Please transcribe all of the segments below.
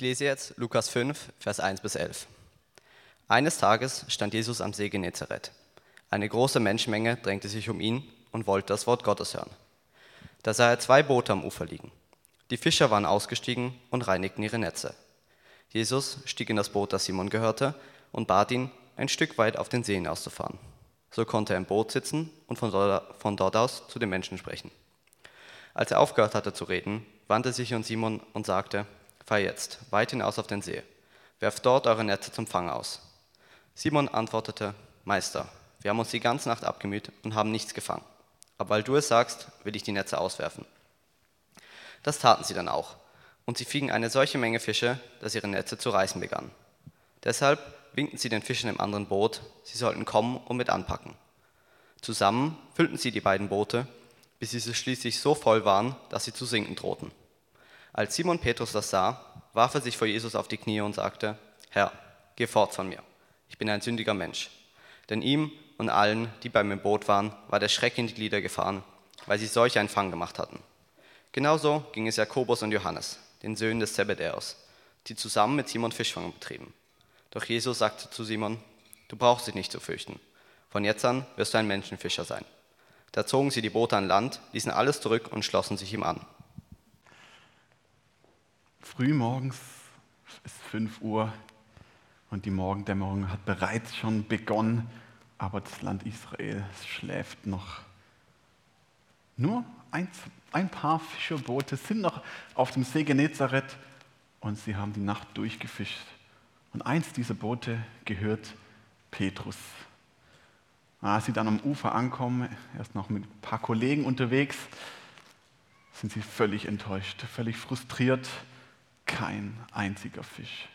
Ich lese jetzt Lukas 5, Vers 1 bis 11. Eines Tages stand Jesus am See Genezareth. Eine große Menschenmenge drängte sich um ihn und wollte das Wort Gottes hören. Da sah er zwei Boote am Ufer liegen. Die Fischer waren ausgestiegen und reinigten ihre Netze. Jesus stieg in das Boot, das Simon gehörte, und bat ihn, ein Stück weit auf den See hinauszufahren. So konnte er im Boot sitzen und von dort aus zu den Menschen sprechen. Als er aufgehört hatte zu reden, wandte sich an Simon und sagte, fahr jetzt weit hinaus auf den See, werft dort eure Netze zum Fang aus. Simon antwortete, Meister, wir haben uns die ganze Nacht abgemüht und haben nichts gefangen. Aber weil du es sagst, will ich die Netze auswerfen. Das taten sie dann auch, und sie fingen eine solche Menge Fische, dass ihre Netze zu reißen begannen. Deshalb winkten sie den Fischen im anderen Boot, sie sollten kommen und mit anpacken. Zusammen füllten sie die beiden Boote, bis sie schließlich so voll waren, dass sie zu sinken drohten. Als Simon Petrus das sah, warf er sich vor Jesus auf die Knie und sagte, Herr, geh fort von mir, ich bin ein sündiger Mensch. Denn ihm und allen, die bei mir im Boot waren, war der Schreck in die Glieder gefahren, weil sie solch einen Fang gemacht hatten. Genauso ging es Jakobus und Johannes, den Söhnen des Zebedäus, die zusammen mit Simon Fischfang betrieben. Doch Jesus sagte zu Simon, du brauchst dich nicht zu fürchten. Von jetzt an wirst du ein Menschenfischer sein. Da zogen sie die Boote an Land, ließen alles zurück und schlossen sich ihm an. Frühmorgens ist 5 Uhr und die Morgendämmerung hat bereits schon begonnen, aber das Land Israel schläft noch. Nur ein, ein paar Fischerboote sind noch auf dem See Genezareth und sie haben die Nacht durchgefischt. Und eins dieser Boote gehört Petrus. Als sie dann am Ufer ankommen, erst noch mit ein paar Kollegen unterwegs, sind sie völlig enttäuscht, völlig frustriert. Kein einziger Fisch.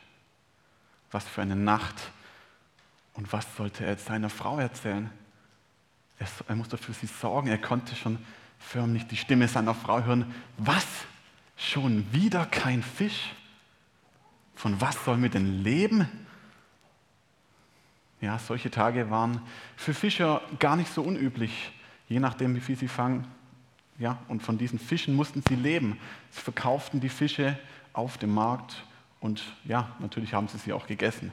Was für eine Nacht. Und was sollte er seiner Frau erzählen? Er, er musste für sie sorgen. Er konnte schon förmlich die Stimme seiner Frau hören. Was? Schon wieder kein Fisch? Von was sollen wir denn leben? Ja, solche Tage waren für Fischer gar nicht so unüblich, je nachdem, wie viel sie fangen. Ja, und von diesen Fischen mussten sie leben. Sie verkauften die Fische auf dem Markt und ja, natürlich haben sie sie auch gegessen.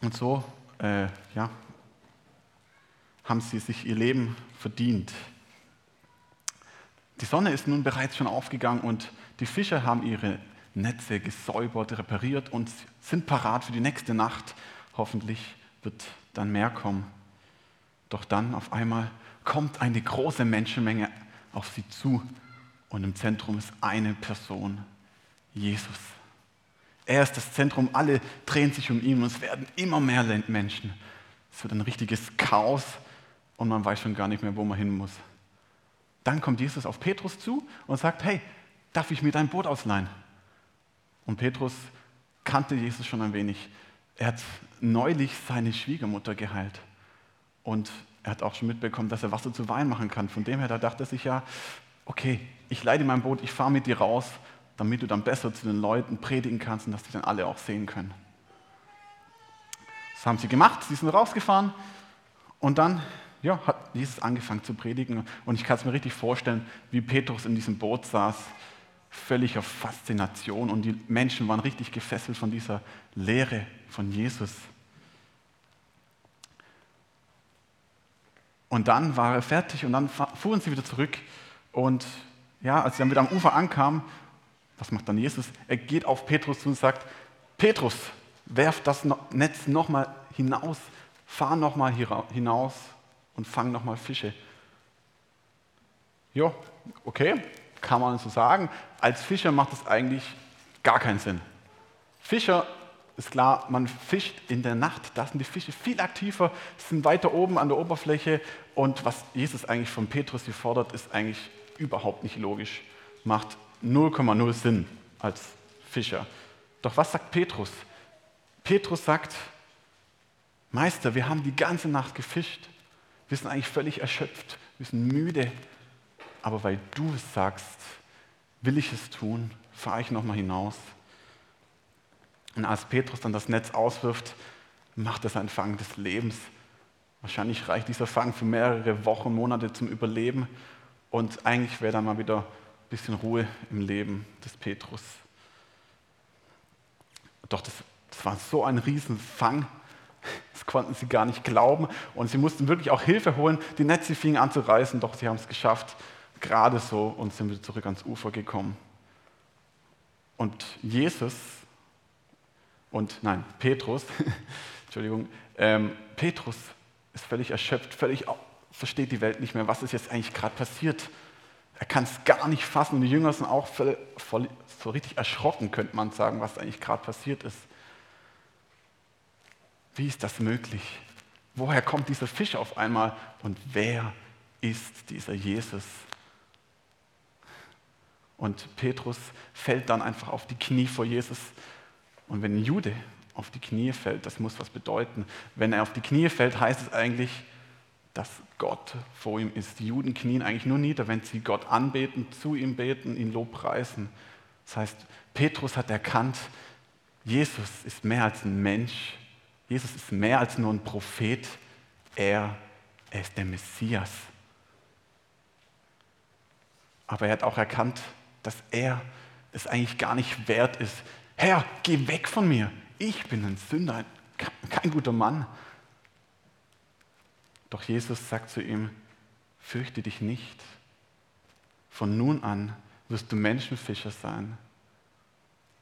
Und so, äh, ja, haben sie sich ihr Leben verdient. Die Sonne ist nun bereits schon aufgegangen und die Fischer haben ihre Netze gesäubert, repariert und sind parat für die nächste Nacht. Hoffentlich wird dann mehr kommen. Doch dann auf einmal kommt eine große Menschenmenge auf sie zu und im Zentrum ist eine Person, Jesus. Er ist das Zentrum, alle drehen sich um ihn und es werden immer mehr Menschen. Es wird ein richtiges Chaos und man weiß schon gar nicht mehr, wo man hin muss. Dann kommt Jesus auf Petrus zu und sagt, hey, darf ich mir dein Boot ausleihen? Und Petrus kannte Jesus schon ein wenig. Er hat neulich seine Schwiegermutter geheilt. Und er hat auch schon mitbekommen, dass er Wasser zu Wein machen kann. Von dem her, da dachte er sich ja, okay, ich leide mein Boot, ich fahre mit dir raus, damit du dann besser zu den Leuten predigen kannst und dass die dann alle auch sehen können. Das haben sie gemacht, sie sind rausgefahren und dann ja, hat Jesus angefangen zu predigen. Und ich kann es mir richtig vorstellen, wie Petrus in diesem Boot saß völliger Faszination und die Menschen waren richtig gefesselt von dieser Lehre von Jesus. Und dann war er fertig und dann fuhren sie wieder zurück und ja, als sie dann wieder am Ufer ankamen, was macht dann Jesus? Er geht auf Petrus zu und sagt, Petrus, werf das Netz nochmal hinaus, fahr nochmal hinaus und fang nochmal Fische. Ja, okay, kann man so sagen. Als Fischer macht das eigentlich gar keinen Sinn. Fischer ist klar, man fischt in der Nacht, da sind die Fische viel aktiver, sind weiter oben an der Oberfläche und was Jesus eigentlich von Petrus hier fordert, ist eigentlich überhaupt nicht logisch, macht 0,0 Sinn als Fischer. Doch was sagt Petrus? Petrus sagt, Meister, wir haben die ganze Nacht gefischt, wir sind eigentlich völlig erschöpft, wir sind müde, aber weil du es sagst, will ich es tun, fahre ich nochmal hinaus. Und als Petrus dann das Netz auswirft, macht er seinen Fang des Lebens. Wahrscheinlich reicht dieser Fang für mehrere Wochen, Monate zum Überleben. Und eigentlich wäre dann mal wieder bisschen Ruhe im Leben des Petrus. Doch das, das war so ein Riesenfang. Das konnten sie gar nicht glauben. Und sie mussten wirklich auch Hilfe holen. Die Netze fingen an zu reißen, doch sie haben es geschafft. Gerade so und sind wieder zurück ans Ufer gekommen. Und Jesus und nein, Petrus, Entschuldigung, ähm, Petrus ist völlig erschöpft, völlig versteht die Welt nicht mehr, was ist jetzt eigentlich gerade passiert. Er kann es gar nicht fassen und die Jünger sind auch voll, voll, so richtig erschrocken, könnte man sagen, was eigentlich gerade passiert ist. Wie ist das möglich? Woher kommt dieser Fisch auf einmal und wer ist dieser Jesus? Und Petrus fällt dann einfach auf die Knie vor Jesus. Und wenn ein Jude auf die Knie fällt, das muss was bedeuten. Wenn er auf die Knie fällt, heißt es eigentlich, dass Gott vor ihm ist. Die Juden knien eigentlich nur nieder, wenn sie Gott anbeten, zu ihm beten, ihn lobpreisen. Das heißt, Petrus hat erkannt, Jesus ist mehr als ein Mensch. Jesus ist mehr als nur ein Prophet. Er, er ist der Messias. Aber er hat auch erkannt, dass er es eigentlich gar nicht wert ist. Herr, geh weg von mir. Ich bin ein Sünder, kein guter Mann. Doch Jesus sagt zu ihm, fürchte dich nicht. Von nun an wirst du Menschenfischer sein.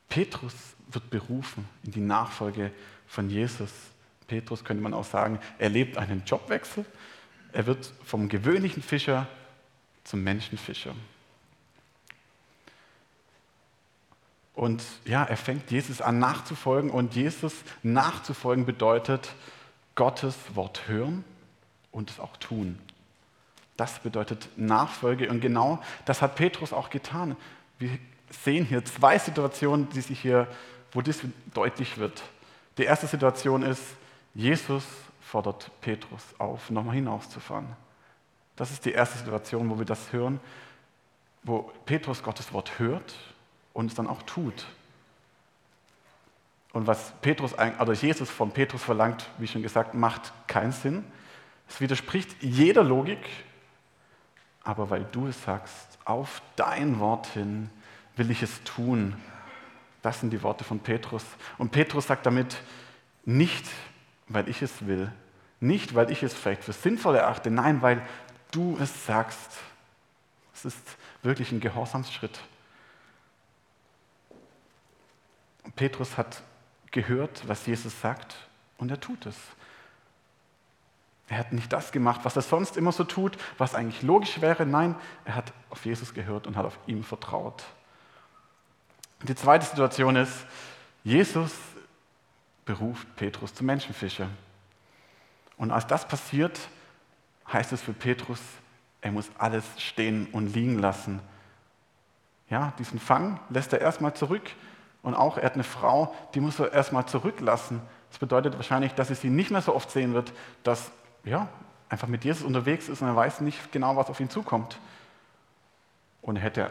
Petrus wird berufen in die Nachfolge von Jesus. Petrus könnte man auch sagen, er lebt einen Jobwechsel. Er wird vom gewöhnlichen Fischer zum Menschenfischer. Und ja, er fängt Jesus an nachzufolgen und Jesus nachzufolgen bedeutet Gottes Wort hören und es auch tun. Das bedeutet Nachfolge und genau das hat Petrus auch getan. Wir sehen hier zwei Situationen, die sich hier, wo das deutlich wird. Die erste Situation ist, Jesus fordert Petrus auf, nochmal hinauszufahren. Das ist die erste Situation, wo wir das hören, wo Petrus Gottes Wort hört und es dann auch tut. Und was Petrus, oder Jesus von Petrus verlangt, wie schon gesagt, macht keinen Sinn. Es widerspricht jeder Logik, aber weil du es sagst, auf dein Wort hin will ich es tun. Das sind die Worte von Petrus. Und Petrus sagt damit, nicht weil ich es will, nicht weil ich es vielleicht für sinnvoll erachte, nein, weil du es sagst. Es ist wirklich ein Gehorsamsschritt. Petrus hat gehört, was Jesus sagt, und er tut es. Er hat nicht das gemacht, was er sonst immer so tut, was eigentlich logisch wäre. Nein, er hat auf Jesus gehört und hat auf ihm vertraut. Die zweite Situation ist, Jesus beruft Petrus zum Menschenfischer. Und als das passiert, heißt es für Petrus, er muss alles stehen und liegen lassen. Ja, diesen Fang lässt er erstmal zurück und auch, er hat eine Frau, die muss er erstmal zurücklassen. Das bedeutet wahrscheinlich, dass er sie nicht mehr so oft sehen wird, dass ja, einfach mit Jesus unterwegs ist und er weiß nicht genau, was auf ihn zukommt. Und er hätte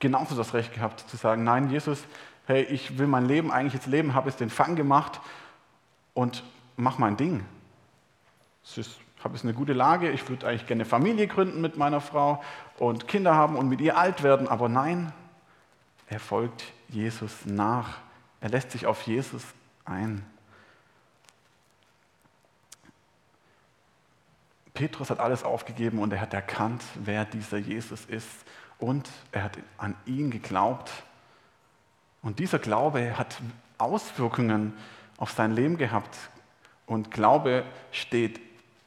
genauso das Recht gehabt zu sagen, nein, Jesus, hey, ich will mein Leben eigentlich jetzt leben, habe jetzt den Fang gemacht und mach mein Ding. Ich habe jetzt eine gute Lage, ich würde eigentlich gerne Familie gründen mit meiner Frau und Kinder haben und mit ihr alt werden, aber nein, er folgt Jesus nach. Er lässt sich auf Jesus ein. Petrus hat alles aufgegeben und er hat erkannt, wer dieser Jesus ist. Und er hat an ihn geglaubt. Und dieser Glaube hat Auswirkungen auf sein Leben gehabt. Und Glaube steht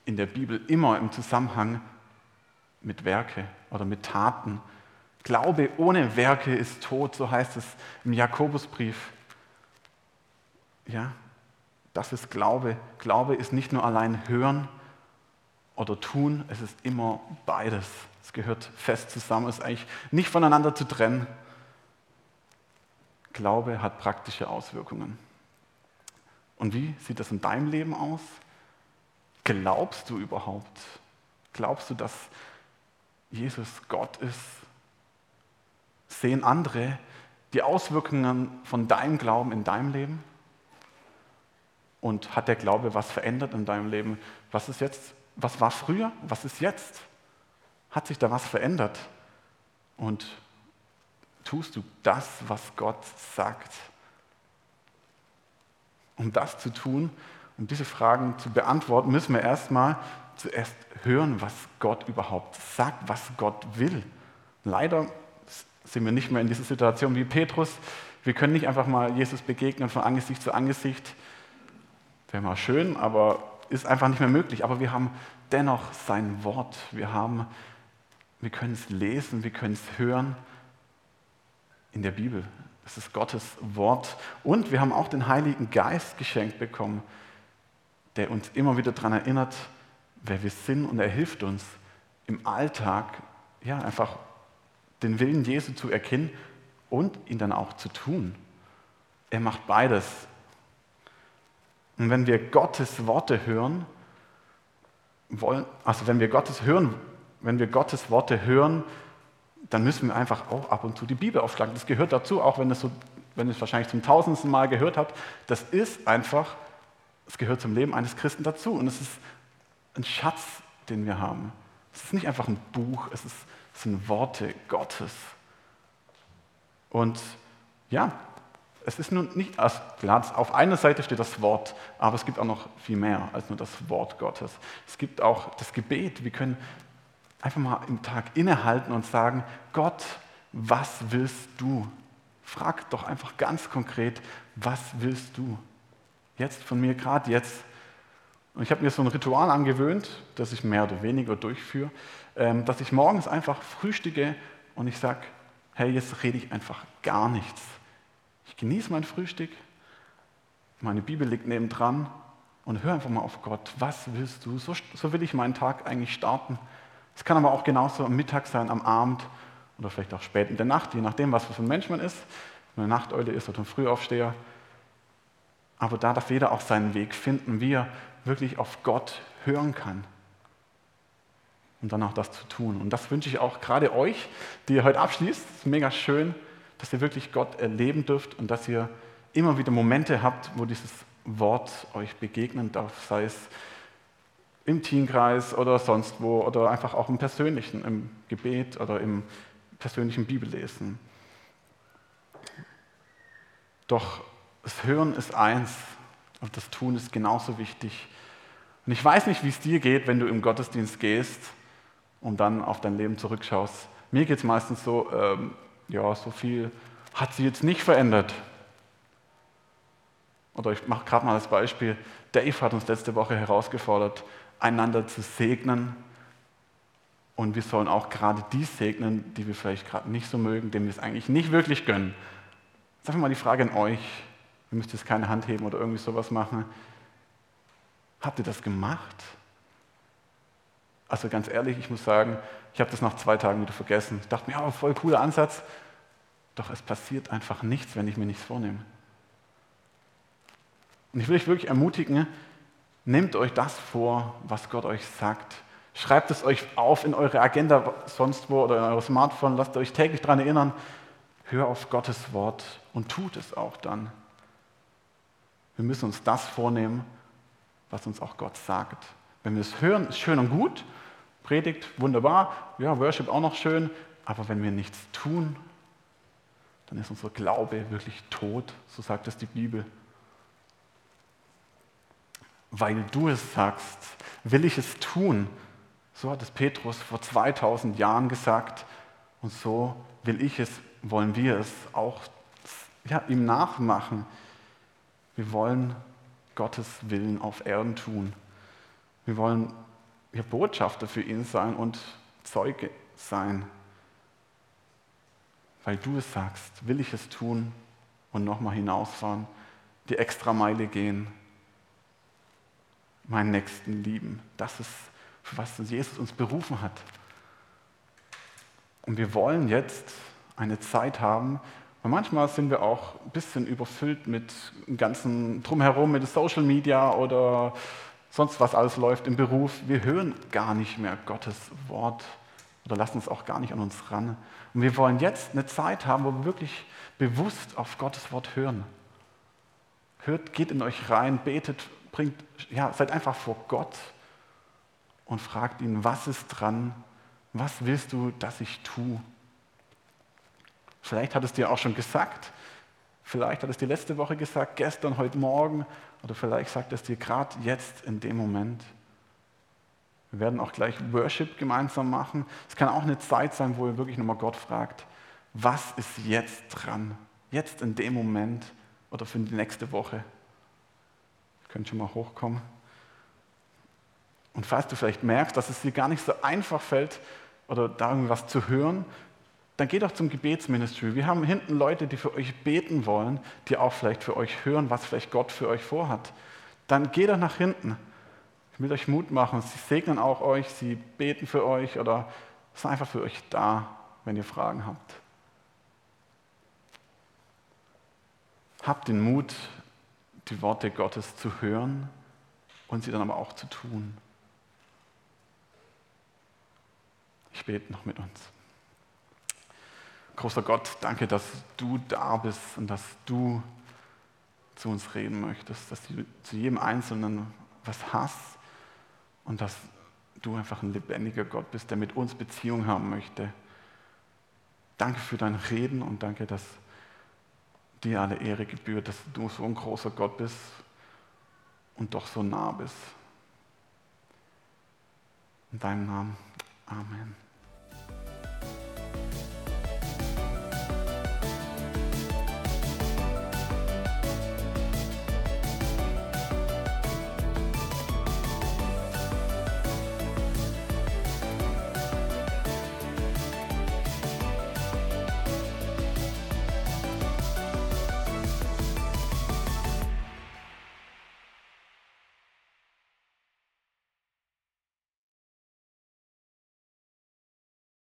in der Bibel immer im Zusammenhang mit Werke oder mit Taten. Glaube ohne Werke ist tot, so heißt es im Jakobusbrief. Ja, das ist Glaube. Glaube ist nicht nur allein hören oder tun, es ist immer beides. Es gehört fest zusammen, es ist eigentlich nicht voneinander zu trennen. Glaube hat praktische Auswirkungen. Und wie sieht das in deinem Leben aus? Glaubst du überhaupt? Glaubst du, dass Jesus Gott ist? Sehen andere die Auswirkungen von deinem Glauben in deinem Leben? Und hat der Glaube was verändert in deinem Leben? Was ist jetzt, was war früher? Was ist jetzt? Hat sich da was verändert? Und tust du das, was Gott sagt? Um das zu tun, um diese Fragen zu beantworten, müssen wir erstmal zuerst hören, was Gott überhaupt sagt, was Gott will. Leider sind wir nicht mehr in dieser Situation wie Petrus. Wir können nicht einfach mal Jesus begegnen von Angesicht zu Angesicht. Wäre mal schön, aber ist einfach nicht mehr möglich. Aber wir haben dennoch sein Wort. Wir, wir können es lesen, wir können es hören in der Bibel. Es ist Gottes Wort. Und wir haben auch den Heiligen Geist geschenkt bekommen, der uns immer wieder daran erinnert, wer wir sind. Und er hilft uns im Alltag, ja, einfach den Willen Jesu zu erkennen und ihn dann auch zu tun. Er macht beides. Und wenn wir Gottes Worte hören, wollen, also wenn wir Gottes hören, wenn wir Gottes Worte hören, dann müssen wir einfach auch ab und zu die Bibel aufschlagen. Das gehört dazu, auch wenn es so, wenn es wahrscheinlich zum tausendsten Mal gehört hat. Das ist einfach, es gehört zum Leben eines Christen dazu. Und es ist ein Schatz, den wir haben. Es ist nicht einfach ein Buch, es, ist, es sind Worte Gottes. Und ja, es ist nun nicht, also auf einer Seite steht das Wort, aber es gibt auch noch viel mehr als nur das Wort Gottes. Es gibt auch das Gebet. Wir können einfach mal im Tag innehalten und sagen, Gott, was willst du? Frag doch einfach ganz konkret, was willst du? Jetzt von mir, gerade jetzt. Und ich habe mir so ein Ritual angewöhnt, das ich mehr oder weniger durchführe, ähm, dass ich morgens einfach frühstücke und ich sage, hey, jetzt rede ich einfach gar nichts. Ich genieße mein Frühstück, meine Bibel liegt nebendran und höre einfach mal auf Gott. Was willst du? So, so will ich meinen Tag eigentlich starten. Es kann aber auch genauso am Mittag sein, am Abend oder vielleicht auch spät in der Nacht, je nachdem, was für ein Mensch man ist. Wenn eine Nachteule ist oder ein Frühaufsteher. Aber da darf jeder auch seinen Weg finden, wie er wirklich auf Gott hören kann. Und dann auch das zu tun. Und das wünsche ich auch gerade euch, die ihr heute abschließt. Mega schön, dass ihr wirklich Gott erleben dürft und dass ihr immer wieder Momente habt, wo dieses Wort euch begegnen darf, sei es im Teamkreis oder sonst wo oder einfach auch im persönlichen, im Gebet oder im persönlichen Bibellesen. Doch das Hören ist eins und das Tun ist genauso wichtig. Und ich weiß nicht, wie es dir geht, wenn du im Gottesdienst gehst und dann auf dein Leben zurückschaust. Mir geht es meistens so, ähm, ja, so viel hat sie jetzt nicht verändert. Oder ich mache gerade mal das Beispiel. Dave hat uns letzte Woche herausgefordert, einander zu segnen. Und wir sollen auch gerade die segnen, die wir vielleicht gerade nicht so mögen, denen wir es eigentlich nicht wirklich gönnen. Jetzt einfach mal die Frage an euch. Ihr müsst jetzt keine Hand heben oder irgendwie sowas machen. Habt ihr das gemacht? Also ganz ehrlich, ich muss sagen, ich habe das nach zwei Tagen wieder vergessen. Ich dachte mir, ja, voll cooler Ansatz. Doch es passiert einfach nichts, wenn ich mir nichts vornehme. Und ich will euch wirklich ermutigen, Nehmt euch das vor, was Gott euch sagt. Schreibt es euch auf in eure Agenda sonst wo oder in euer Smartphone. Lasst euch täglich daran erinnern. Hör auf Gottes Wort und tut es auch dann. Wir müssen uns das vornehmen, was uns auch Gott sagt. Wenn wir es hören, ist schön und gut. Predigt, wunderbar. Ja, Worship auch noch schön. Aber wenn wir nichts tun, dann ist unser Glaube wirklich tot. So sagt es die Bibel weil du es sagst, will ich es tun. So hat es Petrus vor 2000 Jahren gesagt und so will ich es, wollen wir es auch ja, ihm nachmachen. Wir wollen Gottes Willen auf Erden tun. Wir wollen ja, Botschafter für ihn sein und Zeuge sein. Weil du es sagst, will ich es tun und nochmal hinausfahren, die extra Meile gehen, meinen Nächsten lieben. Das ist, für was Jesus uns berufen hat. Und wir wollen jetzt eine Zeit haben, weil manchmal sind wir auch ein bisschen überfüllt mit dem ganzen Drumherum, mit Social Media oder sonst was alles läuft im Beruf. Wir hören gar nicht mehr Gottes Wort oder lassen es auch gar nicht an uns ran. Und wir wollen jetzt eine Zeit haben, wo wir wirklich bewusst auf Gottes Wort hören. Hört, geht in euch rein, betet bringt, ja, seid einfach vor Gott und fragt ihn, was ist dran? Was willst du, dass ich tue? Vielleicht hat es dir auch schon gesagt. Vielleicht hat es dir letzte Woche gesagt, gestern, heute Morgen, oder vielleicht sagt es dir gerade jetzt in dem Moment. Wir werden auch gleich Worship gemeinsam machen. Es kann auch eine Zeit sein, wo ihr wirklich nochmal Gott fragt, was ist jetzt dran? Jetzt in dem Moment oder für die nächste Woche. Ihr könnt schon mal hochkommen. Und falls du vielleicht merkst, dass es dir gar nicht so einfach fällt, oder da irgendwas zu hören, dann geht doch zum Gebetsministry. Wir haben hinten Leute, die für euch beten wollen, die auch vielleicht für euch hören, was vielleicht Gott für euch vorhat. Dann geht doch nach hinten. Ich will euch Mut machen. Sie segnen auch euch, sie beten für euch oder sind einfach für euch da, wenn ihr Fragen habt. Habt den Mut, die Worte Gottes zu hören und sie dann aber auch zu tun. Ich bete noch mit uns. Großer Gott, danke, dass du da bist und dass du zu uns reden möchtest, dass du zu jedem Einzelnen was hast und dass du einfach ein lebendiger Gott bist, der mit uns Beziehung haben möchte. Danke für dein Reden und danke, dass dir alle Ehre gebührt, dass du so ein großer Gott bist und doch so nah bist. In deinem Namen. Amen.